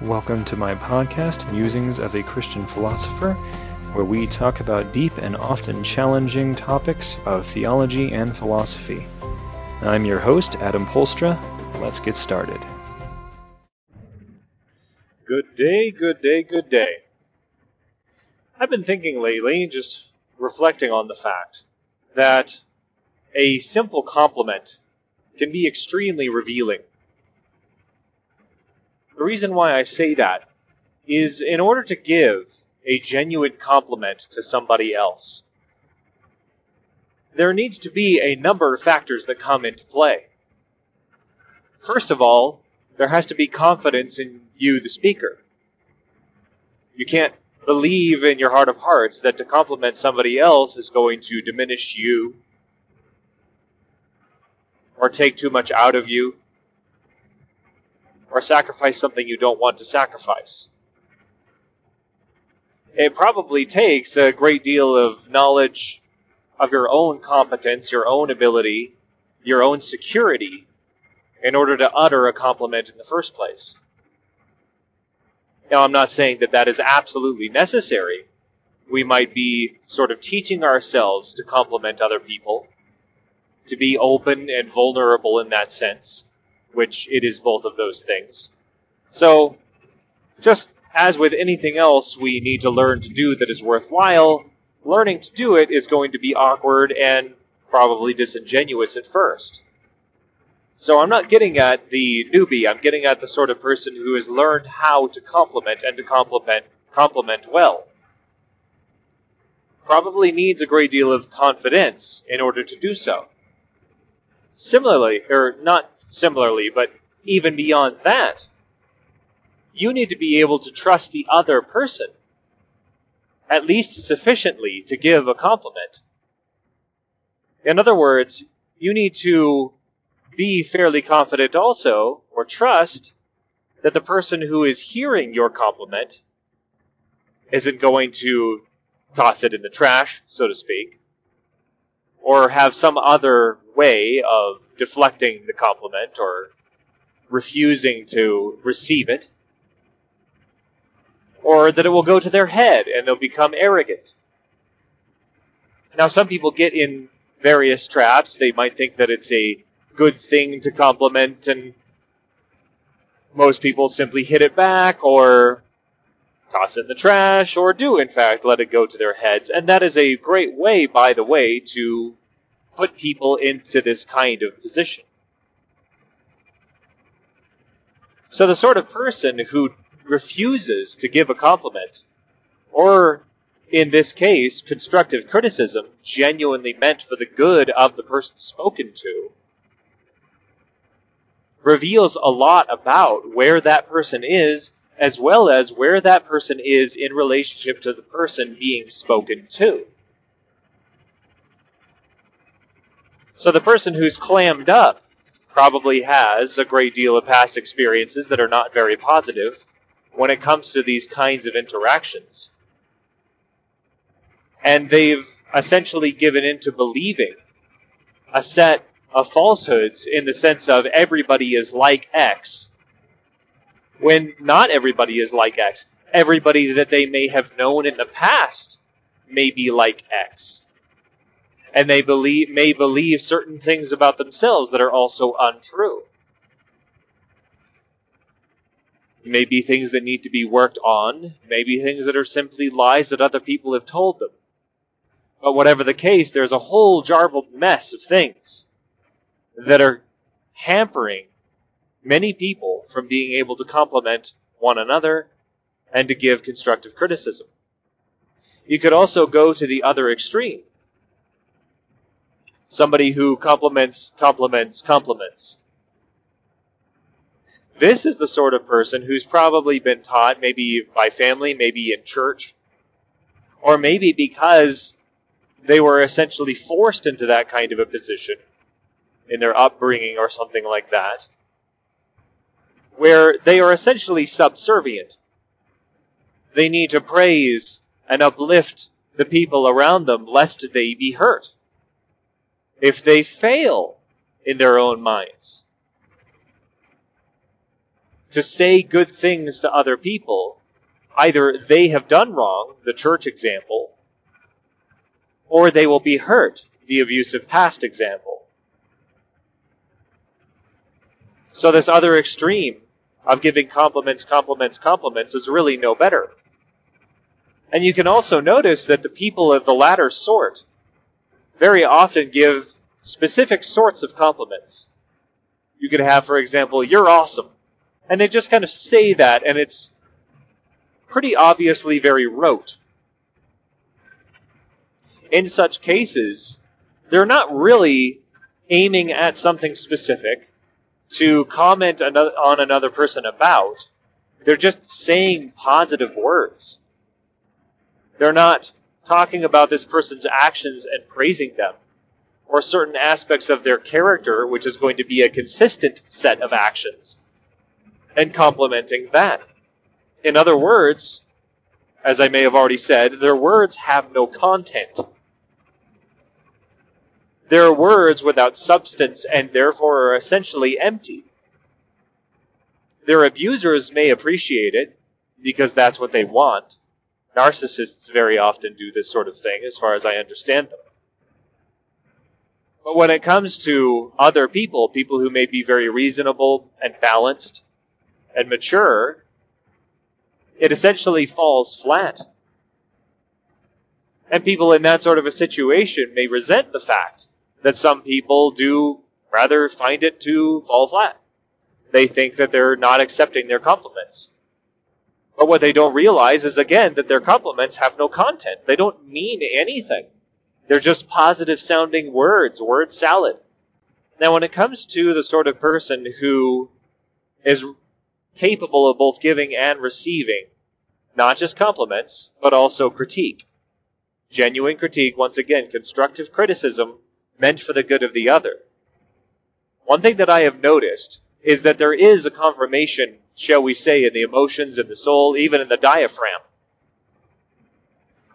Welcome to my podcast, Musings of a Christian Philosopher, where we talk about deep and often challenging topics of theology and philosophy. I'm your host, Adam Polstra. Let's get started. Good day, good day, good day. I've been thinking lately, just reflecting on the fact, that a simple compliment can be extremely revealing. The reason why I say that is in order to give a genuine compliment to somebody else, there needs to be a number of factors that come into play. First of all, there has to be confidence in you, the speaker. You can't believe in your heart of hearts that to compliment somebody else is going to diminish you or take too much out of you or sacrifice something you don't want to sacrifice. It probably takes a great deal of knowledge of your own competence, your own ability, your own security in order to utter a compliment in the first place. Now, I'm not saying that that is absolutely necessary. We might be sort of teaching ourselves to compliment other people, to be open and vulnerable in that sense which it is both of those things. So, just as with anything else we need to learn to do that is worthwhile, learning to do it is going to be awkward and probably disingenuous at first. So I'm not getting at the newbie, I'm getting at the sort of person who has learned how to compliment and to compliment compliment well. Probably needs a great deal of confidence in order to do so. Similarly, or not similarly, but even beyond that, you need to be able to trust the other person, at least sufficiently to give a compliment. In other words, you need to be fairly confident also, or trust, that the person who is hearing your compliment isn't going to toss it in the trash, so to speak, or have some other way of deflecting the compliment or refusing to receive it, or that it will go to their head and they'll become arrogant. Now, some people get in various traps. They might think that it's a good thing to compliment, and most people simply hit it back or toss it in the trash, or do, in fact, let it go to their heads. And that is a great way, by the way, to put people into this kind of position. So the sort of person who refuses to give a compliment, or in this case, constructive criticism, genuinely meant for the good of the person spoken to, reveals a lot about where that person is, as well as where that person is in relationship to the person being spoken to. So the person who's clammed up probably has a great deal of past experiences that are not very positive when it comes to these kinds of interactions. And they've essentially given into believing a set of falsehoods in the sense of everybody is like X, when not everybody is like X. Everybody that they may have known in the past may be like X and they believe may believe certain things about themselves that are also untrue. Maybe things that need to be worked on, maybe things that are simply lies that other people have told them. But whatever the case, there's a whole jarbled mess of things that are hampering many people from being able to compliment one another and to give constructive criticism. You could also go to the other extreme somebody who compliments, compliments, compliments. This is the sort of person who's probably been taught, maybe by family, maybe in church, or maybe because they were essentially forced into that kind of a position in their upbringing or something like that, where they are essentially subservient. They need to praise and uplift the people around them lest they be hurt if they fail in their own minds. to say good things to other people, either they have done wrong, the church example, or they will be hurt, the abusive past example. So, this other extreme of giving compliments, compliments, compliments is really no better. And you can also notice that the people of the latter sort very often give specific sorts of compliments. You could have, for example, you're awesome. And they just kind of say that, and it's pretty obviously very rote. In such cases, they're not really aiming at something specific to comment on another person about. They're just saying positive words. They're not talking about this person's actions and praising them, or certain aspects of their character, which is going to be a consistent set of actions, and complimenting that. In other words, as I may have already said, their words have no content. They're words without substance and therefore are essentially empty. Their abusers may appreciate it because that's what they want. Narcissists very often do this sort of thing, as far as I understand them. But when it comes to other people, people who may be very reasonable and balanced and mature, it essentially falls flat. And people in that sort of a situation may resent the fact that some people do rather find it to fall flat. They think that they're not accepting their compliments. But what they don't realize is, again, that their compliments have no content. They don't mean anything. They're just positive sounding words, word salad. Now, when it comes to the sort of person who is capable of both giving and receiving not just compliments, but also critique. Genuine critique, once again, constructive criticism meant for the good of the other. One thing that I have noticed is that there is a confirmation, shall we say, in the emotions, in the soul, even in the diaphragm.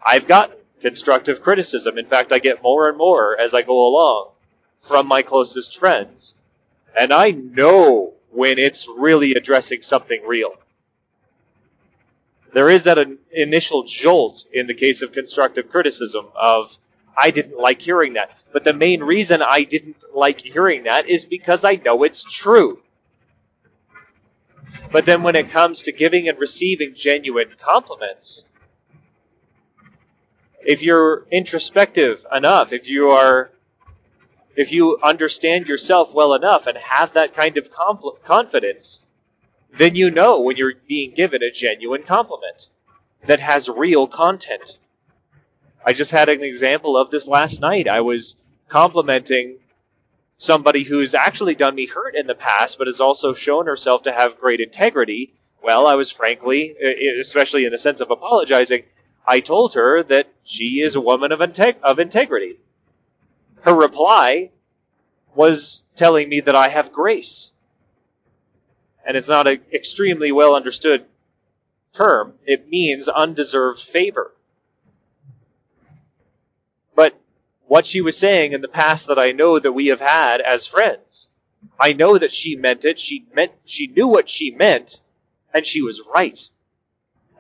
I've gotten constructive criticism. In fact, I get more and more as I go along from my closest friends. And I know when it's really addressing something real. There is that initial jolt in the case of constructive criticism of, I didn't like hearing that. But the main reason I didn't like hearing that is because I know it's true. But then when it comes to giving and receiving genuine compliments, if you're introspective enough, if you are if you understand yourself well enough and have that kind of confidence, then you know when you're being given a genuine compliment that has real content. I just had an example of this last night. I was complimenting somebody who's actually done me hurt in the past, but has also shown herself to have great integrity. Well, I was frankly, especially in the sense of apologizing, I told her that she is a woman of, integ- of integrity. Her reply was telling me that I have grace. And it's not an extremely well understood term. It means undeserved favor. But what she was saying in the past that I know that we have had as friends, I know that she meant it. She meant she knew what she meant, and she was right.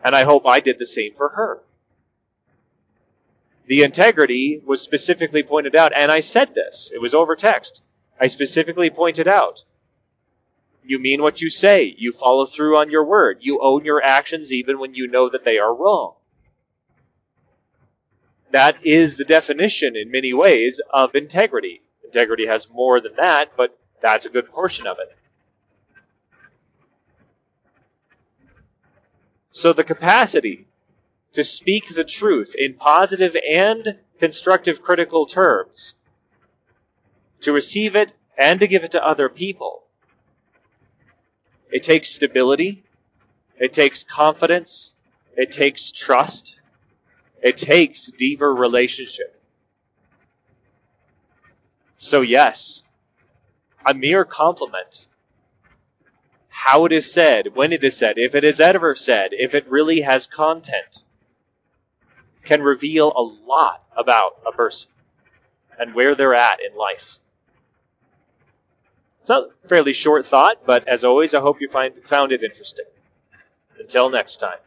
And I hope I did the same for her. The integrity was specifically pointed out, and I said this. It was over text. I specifically pointed out. You mean what you say. You follow through on your word. You own your actions even when you know that they are wrong. That is the definition, in many ways, of integrity. Integrity has more than that, but that's a good portion of it. So the capacity to speak the truth in positive and constructive critical terms, to receive it and to give it to other people. It takes stability, it takes confidence, it takes trust, it takes deeper relationship. So, yes, a mere compliment how it is said, when it is said, if it is ever said, if it really has content, can reveal a lot about a person and where they're at in life. It's a fairly short thought, but as always, I hope you find found it interesting. Until next time.